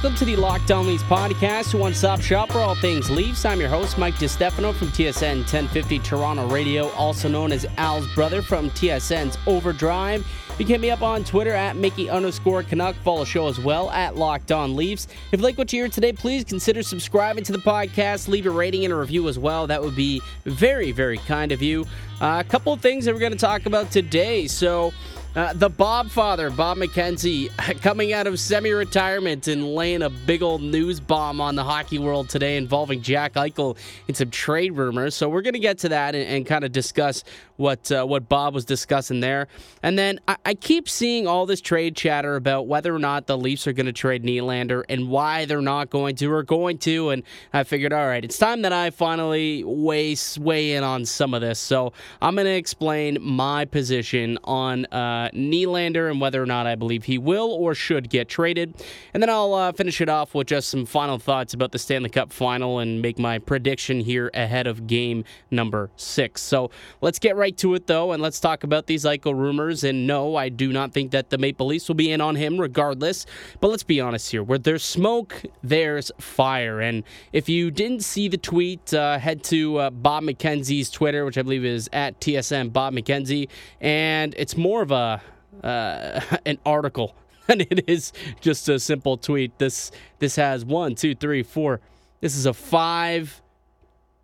welcome to the Locked On Leafs podcast, one stop shop for all things Leafs. I'm your host, Mike DiStefano from TSN 1050 Toronto Radio, also known as Al's brother from TSN's Overdrive. You can hit me up on Twitter at Mickey underscore Canuck. Follow the show as well at Locked On Leafs. If you like what you hear today, please consider subscribing to the podcast. Leave a rating and a review as well. That would be very, very kind of you. Uh, a couple of things that we're going to talk about today. So, uh, the Bob father, Bob McKenzie, coming out of semi retirement and laying a big old news bomb on the hockey world today involving Jack Eichel and some trade rumors. So we're going to get to that and, and kind of discuss what uh, what Bob was discussing there. And then I, I, keep seeing all this trade chatter about whether or not the Leafs are going to trade Nylander and why they're not going to or going to. And I figured, all right, it's time that I finally weigh, weigh in on some of this. So I'm going to explain my position on uh, Nylander and whether or not I believe he will or should get traded. And then I'll uh, finish it off with just some final thoughts about the Stanley Cup final and make my prediction here ahead of game number six. So let's get right right to it, though, and let's talk about these Eichel rumors. And no, I do not think that the Maple Leafs will be in on him regardless. But let's be honest here. Where there's smoke, there's fire. And if you didn't see the tweet, uh, head to uh, Bob McKenzie's Twitter, which I believe is at TSN Bob McKenzie. And it's more of a uh, an article than it is just a simple tweet. This this has one, two, three, four. This is a five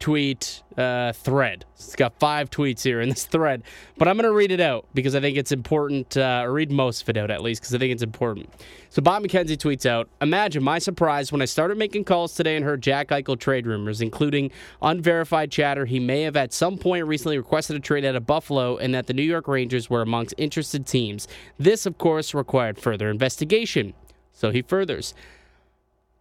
tweet uh, thread. It's got five tweets here in this thread, but I'm going to read it out because I think it's important. Uh, read most of it out at least because I think it's important. So Bob McKenzie tweets out: Imagine my surprise when I started making calls today and heard Jack Eichel trade rumors, including unverified chatter he may have at some point recently requested a trade out of Buffalo, and that the New York Rangers were amongst interested teams. This, of course, required further investigation. So he furthers.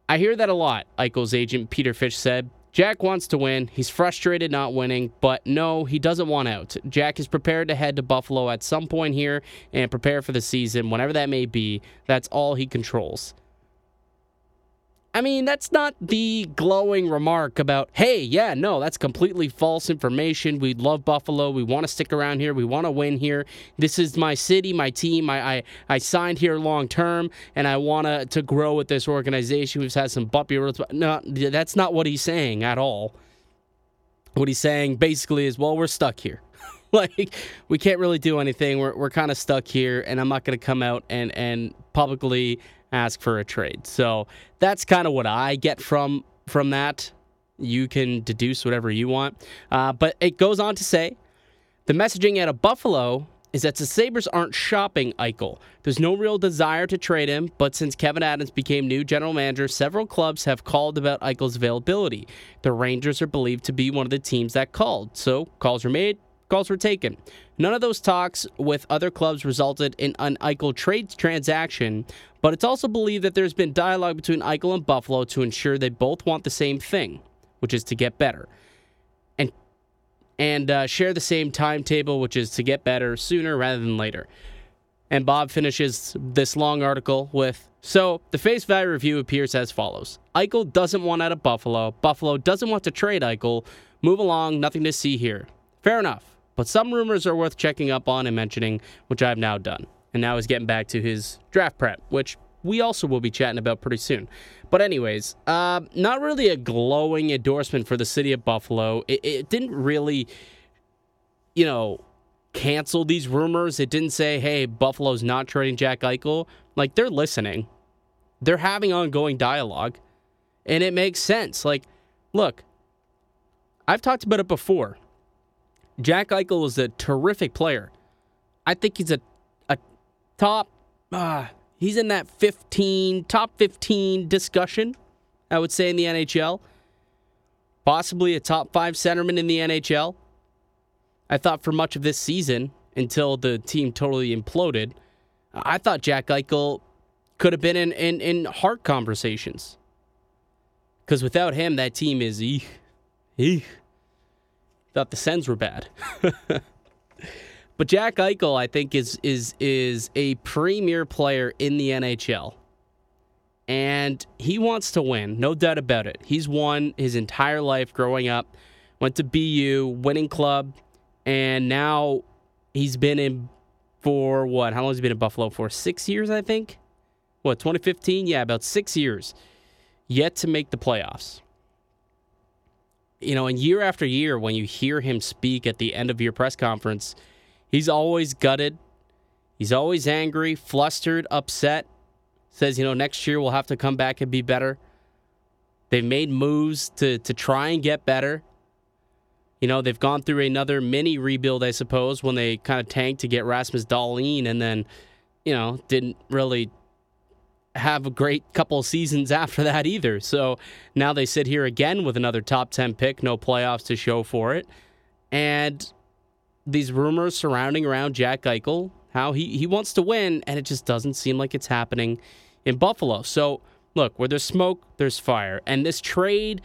I hear that a lot, Eichel's agent Peter Fish said. Jack wants to win. He's frustrated not winning, but no, he doesn't want out. Jack is prepared to head to Buffalo at some point here and prepare for the season, whenever that may be. That's all he controls. I mean, that's not the glowing remark about, hey, yeah, no, that's completely false information. We love Buffalo. We want to stick around here. We want to win here. This is my city, my team. I, I, I signed here long term, and I want to, to grow with this organization. We've had some bumpy roads. No, that's not what he's saying at all. What he's saying basically is, well, we're stuck here. like we can't really do anything. We're, we're kind of stuck here, and I'm not going to come out and, and publicly ask for a trade. So that's kind of what I get from from that. You can deduce whatever you want, uh, but it goes on to say the messaging out of Buffalo is that the Sabres aren't shopping Eichel. There's no real desire to trade him, but since Kevyn Adams became new general manager, several clubs have called about Eichel's availability. The Rangers are believed to be one of the teams that called, so calls were made, calls were taken. None of those talks with other clubs resulted in an Eichel trade transaction, but it's also believed that there's been dialogue between Eichel and Buffalo to ensure they both want the same thing, which is to get better. And and uh, share the same timetable, which is to get better sooner rather than later. And Bob finishes this long article with So, the face value review appears as follows Eichel doesn't want out of Buffalo. Buffalo doesn't want to trade Eichel. Move along, nothing to see here. Fair enough. But some rumors are worth checking up on and mentioning, which I've now done. And now he's getting back to his draft prep, which we also will be chatting about pretty soon. But, anyways, uh, not really a glowing endorsement for the city of Buffalo. It, it didn't really, you know, cancel these rumors. It didn't say, hey, Buffalo's not trading Jack Eichel. Like, they're listening, they're having ongoing dialogue, and it makes sense. Like, look, I've talked about it before. Jack Eichel is a terrific player. I think he's a a top. Uh, he's in that 15 top 15 discussion. I would say in the NHL, possibly a top five centerman in the NHL. I thought for much of this season until the team totally imploded, I thought Jack Eichel could have been in in, in Hart conversations. Because without him, that team is eek, eek thought the Sens were bad. but Jack Eichel, I think, is is is a premier player in the NHL. And he wants to win, no doubt about it. He's won his entire life growing up, went to BU, winning club, and now he's been in for what? How long has he been in Buffalo for? Six years, I think. what 2015? Yeah, about six years yet to make the playoffs. You know, and year after year, when you hear him speak at the end of your press conference, he's always gutted. He's always angry, flustered, upset. Says, you know, next year we'll have to come back and be better. They've made moves to to try and get better. You know, they've gone through another mini rebuild, I suppose, when they kind of tanked to get Rasmus Dahlin and then, you know, didn't really have a great couple of seasons after that either. So now they sit here again with another top 10 pick, no playoffs to show for it. And these rumors surrounding around Jack Eichel, how he, he wants to win, and it just doesn't seem like it's happening in Buffalo. So look, where there's smoke, there's fire. And this trade,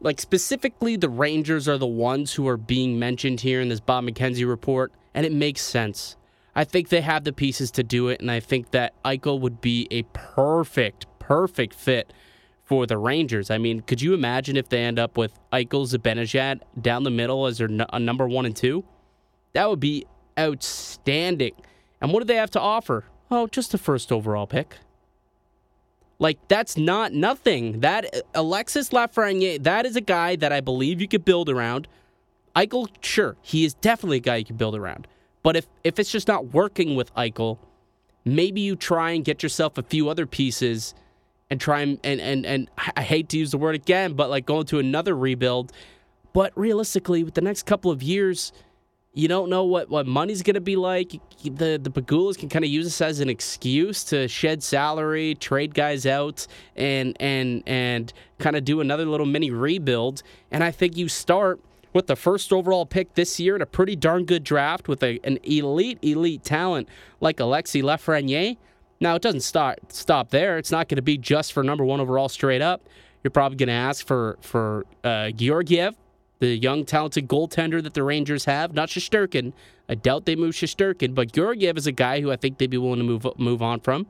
like specifically the Rangers are the ones who are being mentioned here in this Bob McKenzie report, and it makes sense. I think they have the pieces to do it, and I think that Eichel would be a perfect, perfect fit for the Rangers. I mean, could you imagine if they end up with Eichel Zibanejad down the middle as their number one and two? That would be outstanding. And what do they have to offer? Oh, just the first overall pick. Like that's not nothing. That Alexis Lafreniere, that is a guy that I believe you could build around. Eichel, sure, he is definitely a guy you could build around. But if if it's just not working with Eichel, maybe you try and get yourself a few other pieces and try and and and, and I hate to use the word again, but like going to another rebuild. But realistically, with the next couple of years, you don't know what, what money's going to be like. The the Pegulas can kind of use this as an excuse to shed salary, trade guys out, and and and kind of do another little mini rebuild. And I think you start with the first overall pick this year in a pretty darn good draft with a, an elite, elite talent like Alexi Lafreniere. Now, it doesn't start, stop there. It's not going to be just for number one overall straight up. You're probably going to ask for, for uh, Georgiev, the young, talented goaltender that the Rangers have, not Shesterkin. I doubt they move Shesterkin, but Georgiev is a guy who I think they'd be willing to move, move on from.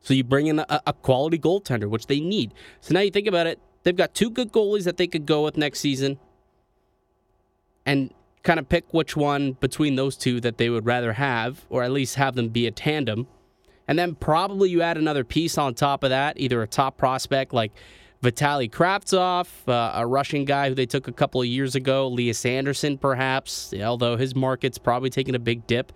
So you bring in a, a quality goaltender, which they need. So now you think about it, They've got two good goalies that they could go with next season and kind of pick which one between those two that they would rather have, or at least have them be a tandem. And then probably you add another piece on top of that, either a top prospect like Vitali Kravtsov, uh, a Russian guy who they took a couple of years ago, Lias Andersson, perhaps, although his market's probably taking a big dip.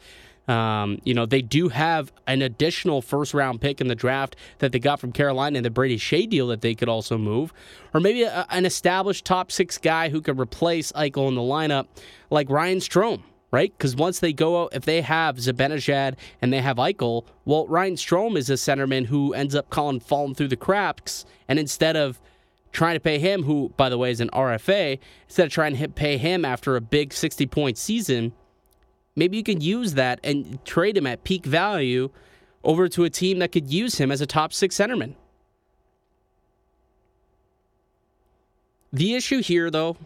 Um, you know, they do have an additional first round pick in the draft that they got from Carolina in the Brady Skjei deal that they could also move. Or maybe a, an established top six guy who could replace Eichel in the lineup, like Ryan Strome, right? Because once they go out, if they have Zibanejad and they have Eichel, well, Ryan Strome is a centerman who ends up calling falling through the cracks. And instead of trying to pay him, who, by the way, is an RFA, instead of trying to pay him after a big 60 point season, maybe you can use that and trade him at peak value over to a team that could use him as a top six centerman. The issue here, though,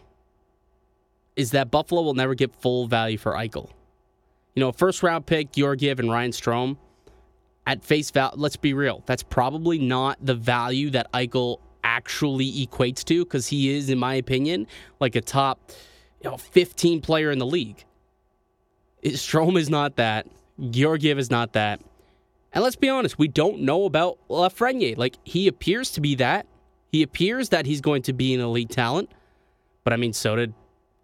is that Buffalo will never get full value for Eichel. You know, first round pick, Georgiev and Ryan Strome, at face value, let's be real, that's probably not the value that Eichel actually equates to because he is, in my opinion, like a top you know, 15 player in the league. Strome is not that. Georgiev is not that. And let's be honest, we don't know about Lafreniere. Like, he appears to be that. He appears that he's going to be an elite talent. But I mean, so did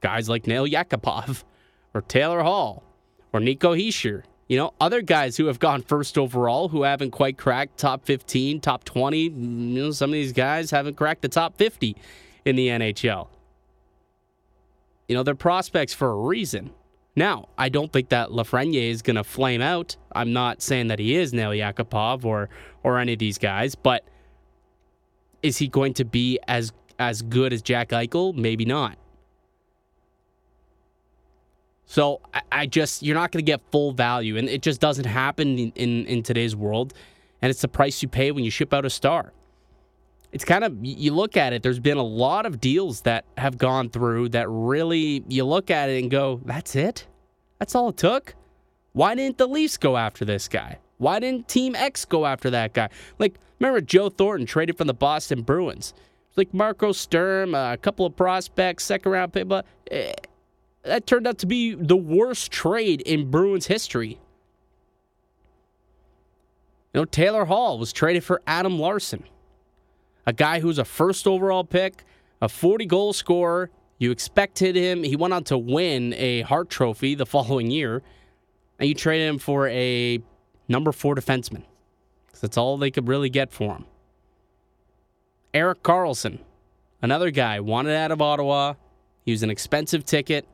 guys like Nail Yakupov or Taylor Hall or Nico Hischier. You know, other guys who have gone first overall who haven't quite cracked top 15, top 20. Mm, you know, some of these guys haven't cracked the top 50 in the NHL. You know, they're prospects for a reason. Now, I don't think that Lafreniere is going to flame out. I'm not saying that he is Nail Yakupov or or any of these guys, but is he going to be as as good as Jack Eichel? Maybe not. So I, I just you're not going to get full value, and it just doesn't happen in, in in today's world. And it's the price you pay when you ship out a star it's kind of you look at it there's been a lot of deals that have gone through that really you look at it and go that's it? That's all it took? Why didn't the leafs go after this guy? Why didn't team x go after that guy? Like remember joe thornton traded from the boston bruins? Like marco sturm a couple of prospects second round pick but eh, that turned out to be the worst trade in bruins history. You know, Taylor Hall was traded for Adam Larsson, a guy who's a first overall pick, a 40 goal scorer. You expected him, he went on to win a Hart Trophy the following year, and you traded him for a number four defenseman. That's all they could really get for him. Erik Karlsson, another guy wanted out of Ottawa. He was an expensive ticket.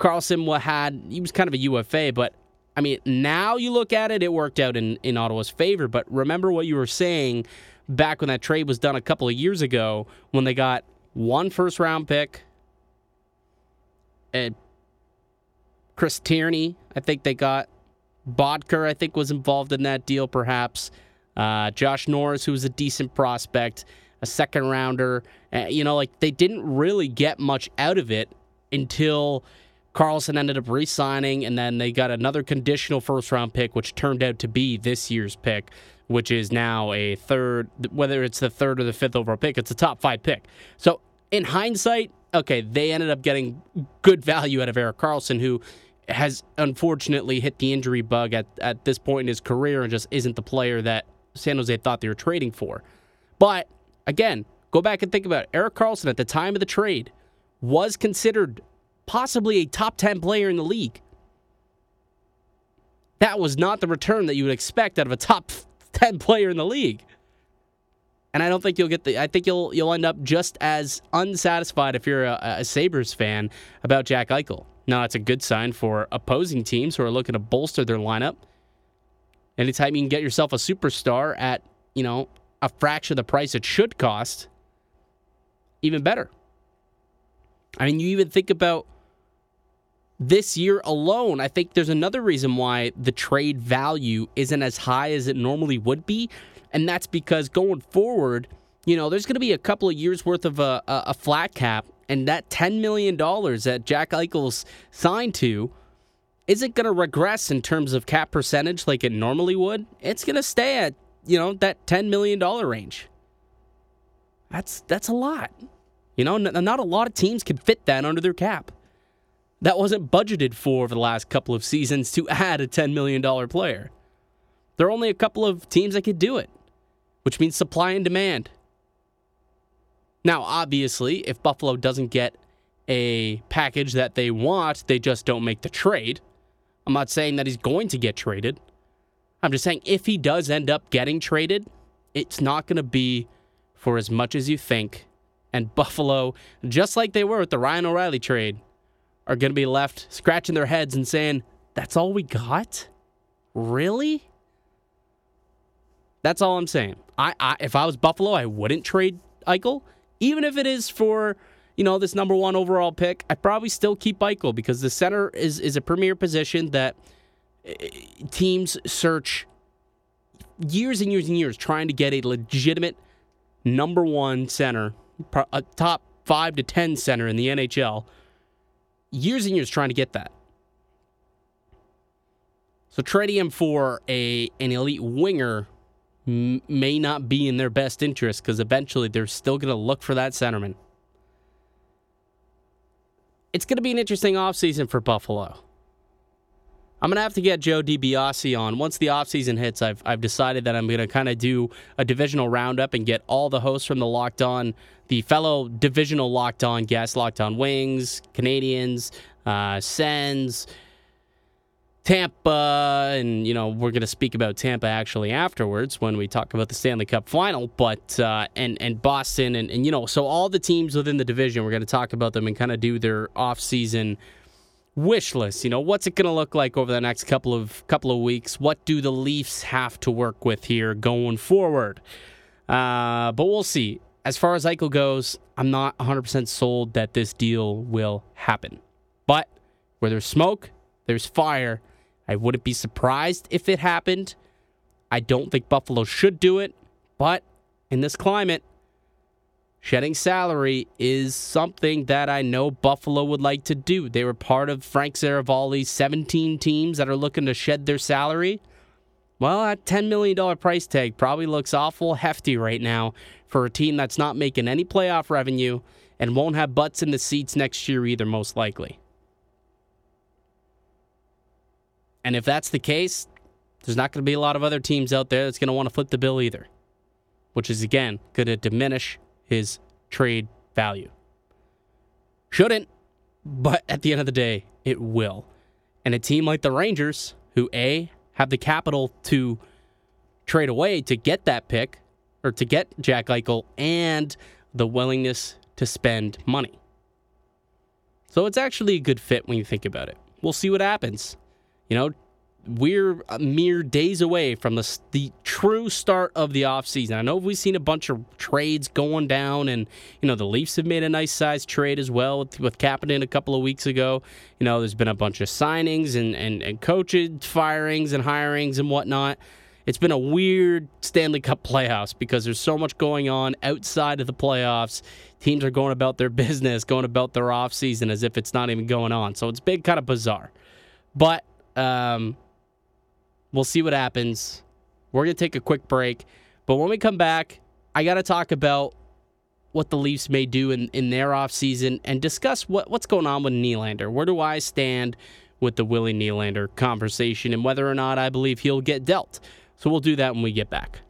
Karlsson had he was kind of a UFA, but I mean now you look at it, it worked out in, in Ottawa's favor. But remember what you were saying back when that trade was done a couple of years ago when they got one first round pick, and Chris Tierney, I think they got Boedker, I think was involved in that deal, perhaps. Uh, Josh Norris, who was a decent prospect, a second rounder. Uh, you know, like they didn't really get much out of it until Karlsson ended up re signing, and then they got another conditional first round pick, which turned out to be this year's pick, which is now a third, whether it's the third or the fifth overall pick, it's a top five pick. So in hindsight, okay, they ended up getting good value out of Erik Karlsson, who has unfortunately hit the injury bug at, at this point in his career and just isn't the player that San Jose thought they were trading for. But again, go back and think about it. Erik Karlsson at the time of the trade was considered possibly a top 10 player in the league. That was not the return that you would expect out of a top 10 player in the league. And I don't think you'll get the I think you'll you'll end up just as unsatisfied if you're a, a Sabres fan about Jack Eichel. Now that's a good sign for opposing teams who are looking to bolster their lineup. Anytime you can get yourself a superstar at, you know, a fraction of the price it should cost, even better. I mean, you even think about this year alone, I think there's another reason why the trade value isn't as high as it normally would be. And that's because going forward, you know, there's going to be a couple of years worth of a, a, a flat cap. And that $10 million that Jack Eichel's signed to isn't going to regress in terms of cap percentage like it normally would. It's going to stay at, you know, that $10 million range. That's that's a lot. You know, not a lot of teams can fit that under their cap. That wasn't budgeted for over the last couple of seasons to add a $10 million player. There are only a couple of teams that could do it, which means supply and demand. Now, obviously, if Buffalo doesn't get a package that they want, they just don't make the trade. I'm not saying that he's going to get traded. I'm just saying if he does end up getting traded, it's not going to be for as much as you think. And Buffalo, just like they were with the Ryan O'Reilly trade, are going to be left scratching their heads and saying, That's all we got? Really? That's all I'm saying. I, I if I was Buffalo, I wouldn't trade Eichel, even if it is for you know this number one overall pick. I probably still keep Eichel because the center is is a premier position that eh, teams search years and years and years trying to get a legitimate number one center, a top five to ten center in the NHL years and years trying to get that. So trading him for a an elite winger may not be in their best interest because eventually they're still going to look for that centerman. It's going to be an interesting offseason for Buffalo. I'm going to have to get Joe DiBiase on. Once the offseason hits, I've, I've decided that I'm going to kind of do a divisional roundup and get all the hosts from the Locked On, the fellow divisional Locked On guests, Locked On Wings, Canadiens, uh, Sens, Tampa, and, you know, we're going to speak about Tampa actually afterwards when we talk about the Stanley Cup final, but, uh, and, and Boston, and, and, you know, so all the teams within the division, we're going to talk about them and kind of do their offseason wish list. You know, what's it going to look like over the next couple of couple of weeks? What do the Leafs have to work with here going forward? Uh, but we'll see. As far as Eichel goes, I'm not 100% sold that this deal will happen. But where there's smoke, there's fire. I wouldn't be surprised if it happened. I don't think Buffalo should do it, but in this climate, Shedding salary is something that I know Buffalo would like to do. They were part of Frank Seravalli's 17 teams that are looking to shed their salary. Well, that $10 million price tag probably looks awful hefty right now for a team that's not making any playoff revenue and won't have butts in the seats next year either, most likely. And if that's the case, there's not going to be a lot of other teams out there that's going to want to flip the bill either, which is again going to diminish his trade value. Shouldn't, but at the end of the day, it will. And a team like the Rangers, who A, have the capital to trade away to get that pick or to get Jack Eichel and the willingness to spend money. So it's actually a good fit when you think about it. We'll see what happens. You know, we're mere days away from the, the true start of the offseason. I know we've seen a bunch of trades going down, and, you know, the Leafs have made a nice sized trade as well with, with Kapanen a couple of weeks ago. You know, there's been a bunch of signings and, and, and coaches firings and hirings and whatnot. It's been a weird Stanley Cup playoffs because there's so much going on outside of the playoffs. Teams are going about their business, going about their offseason as if it's not even going on. So it's been kind of bizarre. But, um, We'll see what happens. We're going to take a quick break. But when we come back, I got to talk about what the Leafs may do in, in their offseason and discuss what, what's going on with Nylander. Where do I stand with the Willie Nylander conversation and whether or not I believe he'll get dealt? So we'll do that when we get back.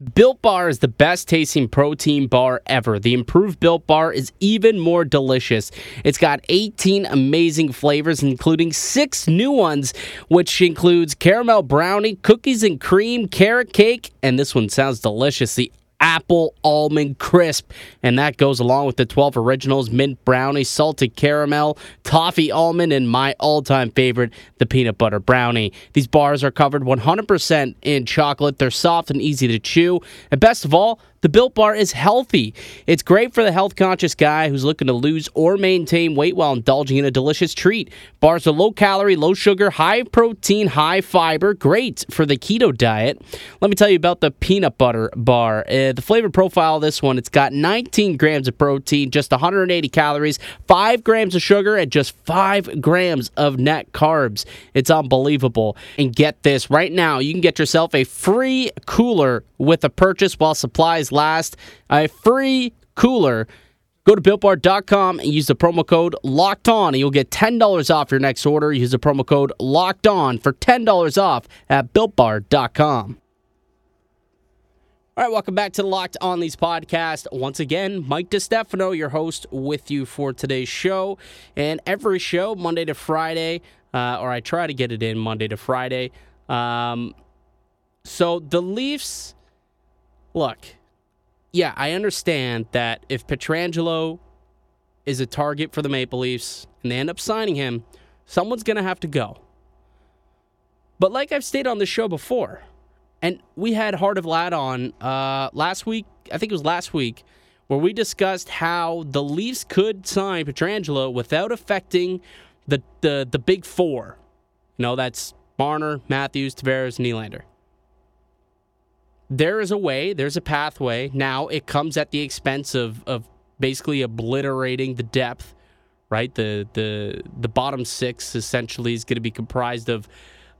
Built Bar is the best tasting protein bar ever. The improved Built Bar is even more delicious. It's got 18 amazing flavors, including six new ones, which includes caramel brownie, cookies and cream, carrot cake, and this one sounds delicious. The apple almond crisp. And that goes along with the 12 originals mint brownie, salted caramel, toffee almond, and my all time favorite, the peanut butter brownie. These bars are covered 100% in chocolate. They're soft and easy to chew. And best of all, the Built Bar is healthy. It's great for the health conscious guy who's looking to lose or maintain weight while indulging in a delicious treat. Bars are low calorie, low sugar, high protein, high fiber, great for the keto diet. Let me tell you about the peanut butter bar. Uh, the flavor profile of this one, it's got 19 grams of protein, just 180 calories, 5 grams of sugar, and just 5 grams of net carbs. It's unbelievable. And get this right now, you can get yourself a free cooler with a purchase while supplies last. A free cooler. Go to builtbar.com and use the promo code locked on, and you'll get $10 off your next order. Use the promo code locked on for $10 off at builtbar.com. All right, welcome back to the Locked On Leafs podcast. Once again, Mike DiStefano, your host, with you for today's show. And every show, Monday to Friday, uh, or I try to get it in Monday to Friday. Um, so the Leafs, look, yeah, I understand that if Pietrangelo is a target for the Maple Leafs and they end up signing him, someone's going to have to go. But like I've stated on the show before, and we had Heart of Lad on uh, last week, I think it was last week, where we discussed how the Leafs could sign Pietrangelo without affecting the, the, the big four. You know, that's Marner, Matthews, Tavares, Nylander there is a way, there's a pathway. Now it comes at the expense of of basically obliterating the depth, right? The the the bottom six essentially is going to be comprised of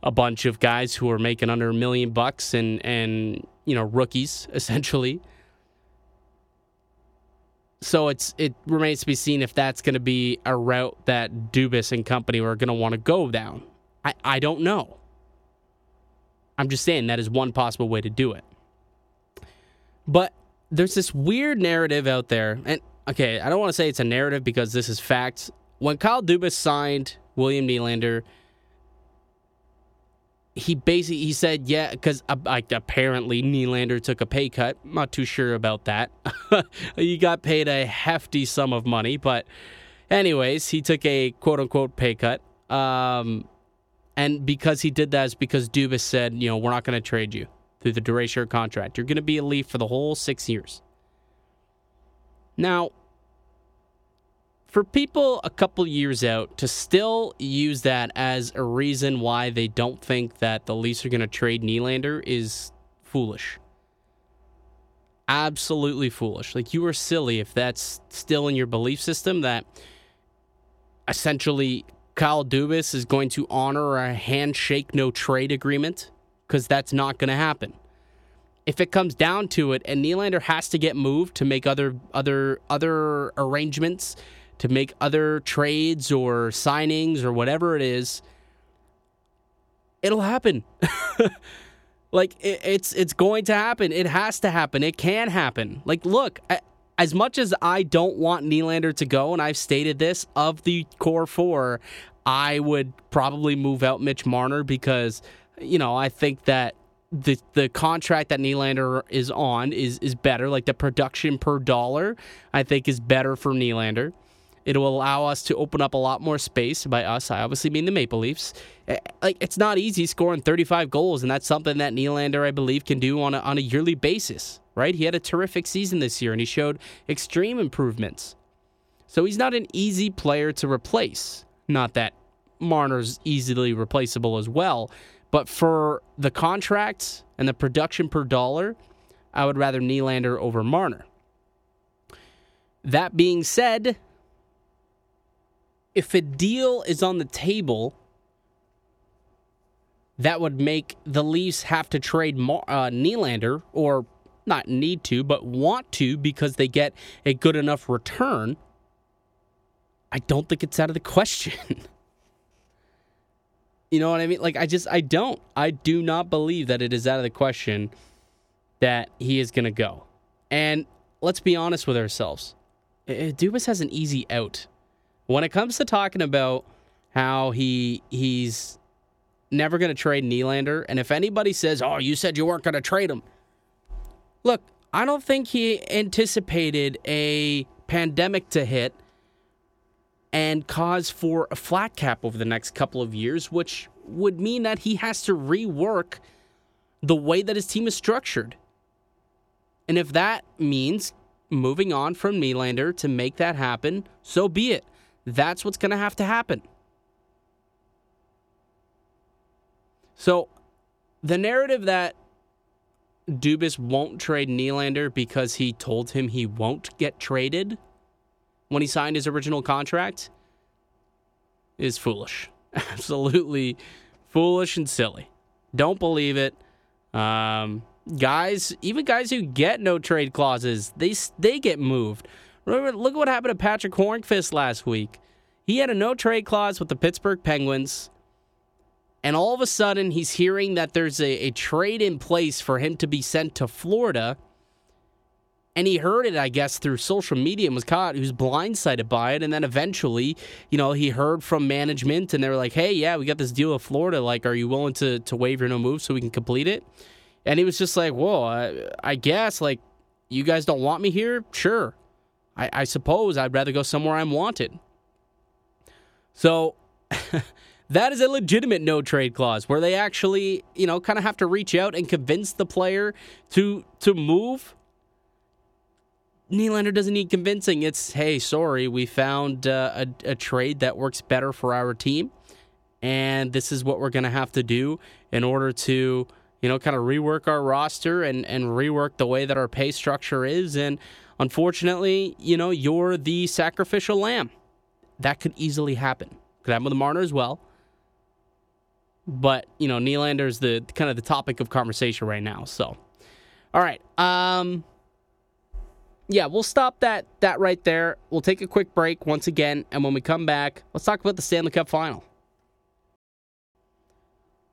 a bunch of guys who are making under a million bucks and and you know rookies essentially. So it's it remains to be seen if that's going to be a route that Dubas and company are going to want to go down. I, I don't know. I'm just saying that is one possible way to do it. But there's this weird narrative out there, and okay, I don't want to say it's a narrative because this is facts. When Kyle Dubas signed William Nylander, he basically he said yeah because uh, apparently Nylander took a pay cut. I'm not too sure about that. he got paid a hefty sum of money, but anyways, he took a quote unquote pay cut. Um, and because he did that is because Dubas said, you know, we're not going to trade you through the duration of your contract. You're going to be a Leaf for the whole six years. Now, for people a couple years out to still use that as a reason why they don't think that the Leafs are going to trade Nylander is foolish. Absolutely foolish. Like, you are silly if that's still in your belief system that essentially Kyle Dubas is going to honor a handshake no trade agreement because that's not going to happen. If it comes down to it, and Nylander has to get moved to make other other other arrangements, to make other trades or signings or whatever it is, it'll happen. like it, it's it's going to happen. It has to happen. It can happen. Like look, as much as I don't want Nylander to go, and I've stated this of the core four, I would probably move out Mitch Marner because you know I think that the the contract that Nylander is on is is better. Like the production per dollar, I think is better for Nylander. It will allow us to open up a lot more space. By us, I obviously mean the Maple Leafs. Eh, like it's not easy scoring 35 goals, and that's something that Nylander, I believe, can do on a, on a yearly basis. Right? He had a terrific season this year, and he showed extreme improvements. So he's not an easy player to replace. Not that Marner's easily replaceable as well, but for the contracts and the production per dollar, I would rather Nylander over Marner. That being said, if a deal is on the table that would make the Leafs have to trade Mar- uh, Nylander, or not need to, but want to because they get a good enough return, I don't think it's out of the question. you know what I mean? Like, I just, I don't. I do not believe that it is out of the question that he is going to go. And let's be honest with ourselves. Dubas has an easy out when it comes to talking about how he he's never going to trade Nylander, and if anybody says, "Oh, you said you weren't going to trade him," look, I don't think he anticipated a pandemic to hit and cause for a flat cap over the next couple of years, which would mean that he has to rework the way that his team is structured. And if that means moving on from Nylander to make that happen, so be it. That's what's going to have to happen. So, the narrative that Dubas won't trade Nylander because he told him he won't get traded when he signed his original contract is foolish. Absolutely foolish and silly. Don't believe it. Um, guys, even guys who get no trade clauses, they they get moved. Remember, look at what happened to Patrick Hornqvist last week. He had a no trade clause with the Pittsburgh Penguins, and all of a sudden he's hearing that there's a, a trade in place for him to be sent to Florida. And he heard it, I guess, through social media and was caught. He was blindsided by it. And then eventually, you know, he heard from management and they were like, hey, yeah, we got this deal with Florida. Like, are you willing to, to waive your no move so we can complete it? And he was just like, whoa, I, I guess, like, you guys don't want me here? Sure. I, I suppose I'd rather go somewhere I'm wanted. So that is a legitimate no trade clause where they actually, you know, kind of have to reach out and convince the player to to move. Nylander doesn't need convincing. It's hey, sorry, we found uh, a, a trade that works better for our team, and this is what we're going to have to do in order to you know, kind of rework our roster and, and rework the way that our pay structure is. And unfortunately, you know, you're the sacrificial lamb. That could easily happen. Could happen with the Marner as well. But, you know, Nylander's the kind of the topic of conversation right now. So, all right. Um, yeah, we'll stop that that right there. We'll take a quick break once again, and when we come back, let's talk about the Stanley Cup final.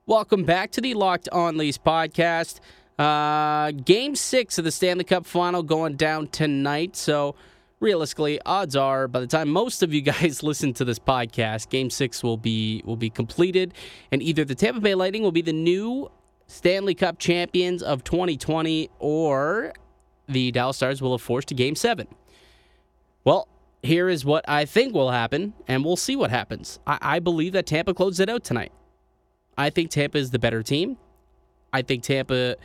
Welcome back to the Locked On Leafs podcast. Uh, game six of the Stanley Cup final going down tonight. So, realistically, odds are by the time most of you guys listen to this podcast, Game six will be will be completed, and either the Tampa Bay Lightning will be the new Stanley Cup champions of 2020, or the Dallas Stars will have forced to Game seven. Well, here is what I think will happen, and we'll see what happens. I, I believe that Tampa closes it out tonight. I think Tampa is the better team. I think Tampa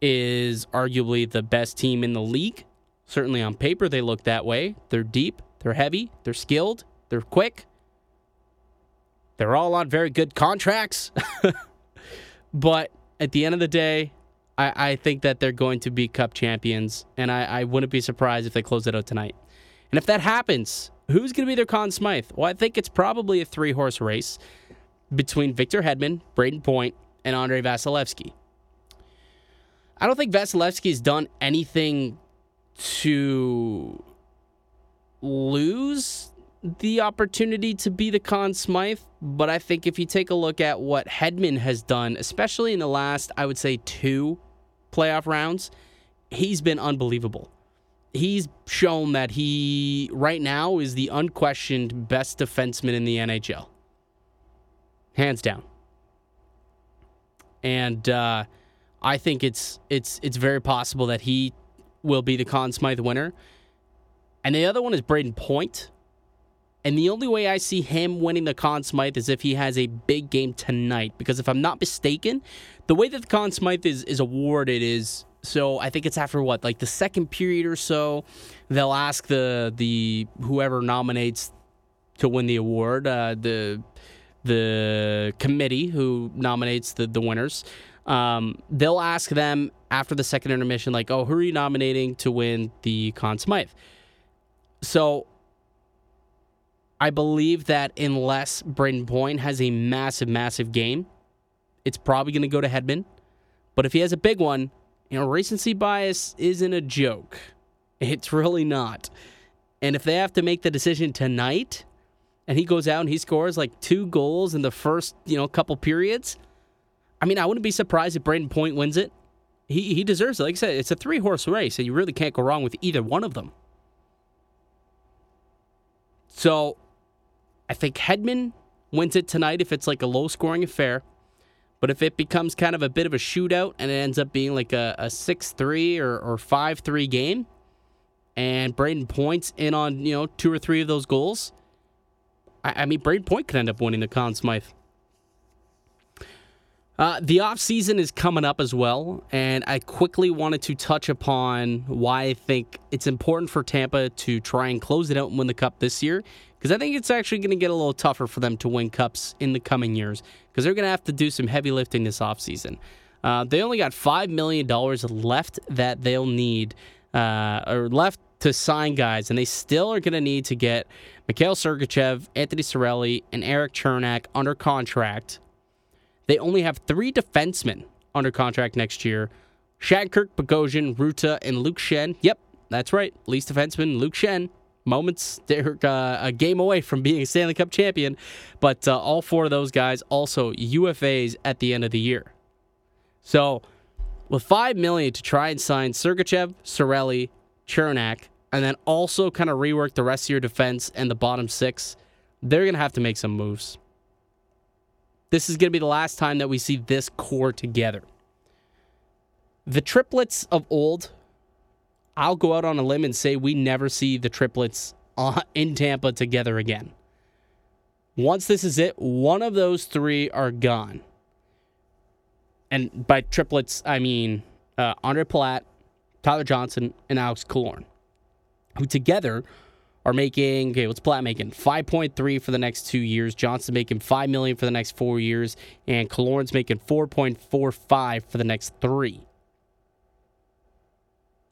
is arguably the best team in the league. Certainly on paper, they look that way. They're deep, they're heavy, they're skilled, they're quick. They're all on very good contracts. but at the end of the day, I, I, think that they're going to be cup champions, and I, I wouldn't be surprised if they close it out tonight. And if that happens, who's going to be their Conn Smythe? Well, I think it's probably a three horse race between Victor Hedman, Brayden Point, and Andrei Vasilevskiy. I don't think Vasilevskiy's done anything to lose the opportunity to be the Conn Smythe, but I think if you take a look at what Hedman has done, especially in the last, I would say, two playoff rounds, he's been unbelievable. He's shown that he, right now, is the unquestioned best defenseman in the NHL. Hands down. And uh, I think it's it's it's very possible that he will be the Conn Smythe winner. And the other one is Brayden Point. And the only way I see him winning the Conn Smythe is if he has a big game tonight. Because if I'm not mistaken, the way that the Conn Smythe is, is awarded is so I think it's after what, like the second period or so, they'll ask the the whoever nominates to win the award, uh, the the committee who nominates the, the winners. Um, they'll ask them after the second intermission, like, oh, who are you nominating to win the Conn Smythe? So I believe that unless Brayden Point has a massive, massive game, it's probably going to go to Hedman. But if he has a big one, you know, recency bias isn't a joke. It's really not. And if they have to make the decision tonight, and he goes out and he scores like two goals in the first, you know, couple periods, I mean, I wouldn't be surprised if Brayden Point wins it. He he deserves it. Like I said, it's a three horse race, and you really can't go wrong with either one of them. So I think Hedman wins it tonight if it's like a low scoring affair. But if it becomes kind of a bit of a shootout and it ends up being like a, a 6 3 or, or 5 3 game, and Brayden Point's in on, you know, two or three of those goals, I, I mean, Brayden Point could end up winning the Conn Smythe. Uh, the off season is coming up as well, and I quickly wanted to touch upon why I think it's important for Tampa to try and close it out and win the cup this year. Because I think it's actually going to get a little tougher for them to win cups in the coming years. Because they're going to have to do some heavy lifting this offseason. Uh, they only got $5 million left that they'll need, uh, or left to sign guys, and they still are going to need to get Mikhail Sergachev, Anthony Cirelli, and Erik Cernak under contract they only have three defensemen under contract next year Shattenkirk, Bogosian, Rutta, and Luke Schenn. Yep, that's right. Least defenseman, Luke Schenn. Moments, they're uh, a game away from being a Stanley Cup champion. But uh, all four of those guys also UFAs at the end of the year. So, with five million to try and sign Sergachev, Cirelli, Cernak, and then also kind of rework the rest of your defense and the bottom six, they're going to have to make some moves. This is going to be the last time that we see this core together. The triplets of old, I'll go out on a limb and say we never see the triplets in Tampa together again. Once this is it, one of those three are gone. And by triplets, I mean uh, Ondrej Palat, Tyler Johnson, and Alex Killorn, who together are making okay, what's Platt making? Five point three for the next two years. Johnson making five million for the next four years, and Killorn's making four point four five for the next three.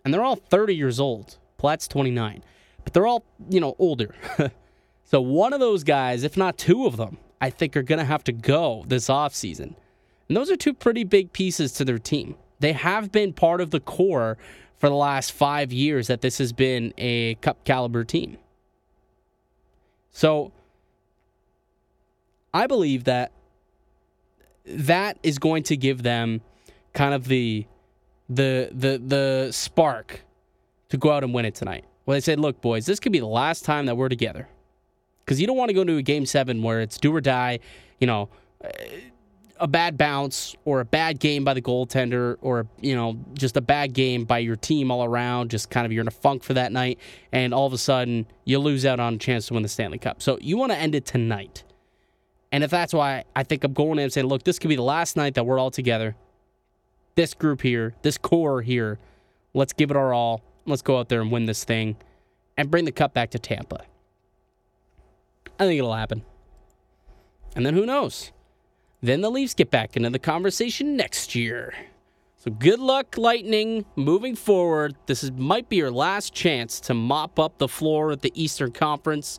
And they're all thirty years old. Platt's twenty nine, but they're all you know older. so one of those guys, if not two of them, I think are going to have to go this offseason. And those are two pretty big pieces to their team. They have been part of the core for the last five years that this has been a cup caliber team. So I believe that that is going to give them kind of the the the the spark to go out and win it tonight. Well, they said, "Look, boys, this could be the last time that we're together." Because you don't want to go into a game seven where it's do or die. You know, a bad bounce or a bad game by the goaltender or you know just a bad game by your team all around just kind of you're in a funk for that night and all of a sudden you lose out on a chance to win the Stanley Cup. So you want to end it tonight. And if that's why I think I'm going in and saying, look, this could be the last night that we're all together. This group here, this core here, let's give it our all. Let's go out there and win this thing and bring the cup back to Tampa. I think it'll happen. And then who knows? Then the Leafs get back into the conversation next year. So good luck, Lightning, moving forward. This is, might be your last chance to mop up the floor at the Eastern Conference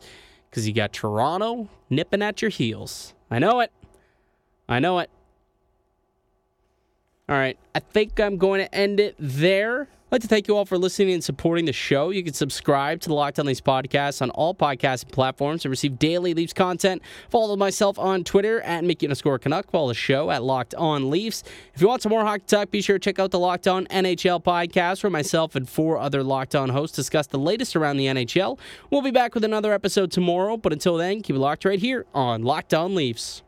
because you got Toronto nipping at your heels. I know it. I know it. All right, I think I'm going to end it there. I'd like to thank you all for listening and supporting the show. You can subscribe to the Locked On Leafs podcast on all podcasting platforms and receive daily Leafs content. Follow myself on Twitter at Mickey underscore Canuck. Follow the show at Locked On Leafs. If you want some more hockey talk, be sure to check out the Locked On NHL podcast where myself and four other Locked On hosts discuss the latest around the NHL. We'll be back with another episode tomorrow, but until then, keep it locked right here on Locked On Leafs.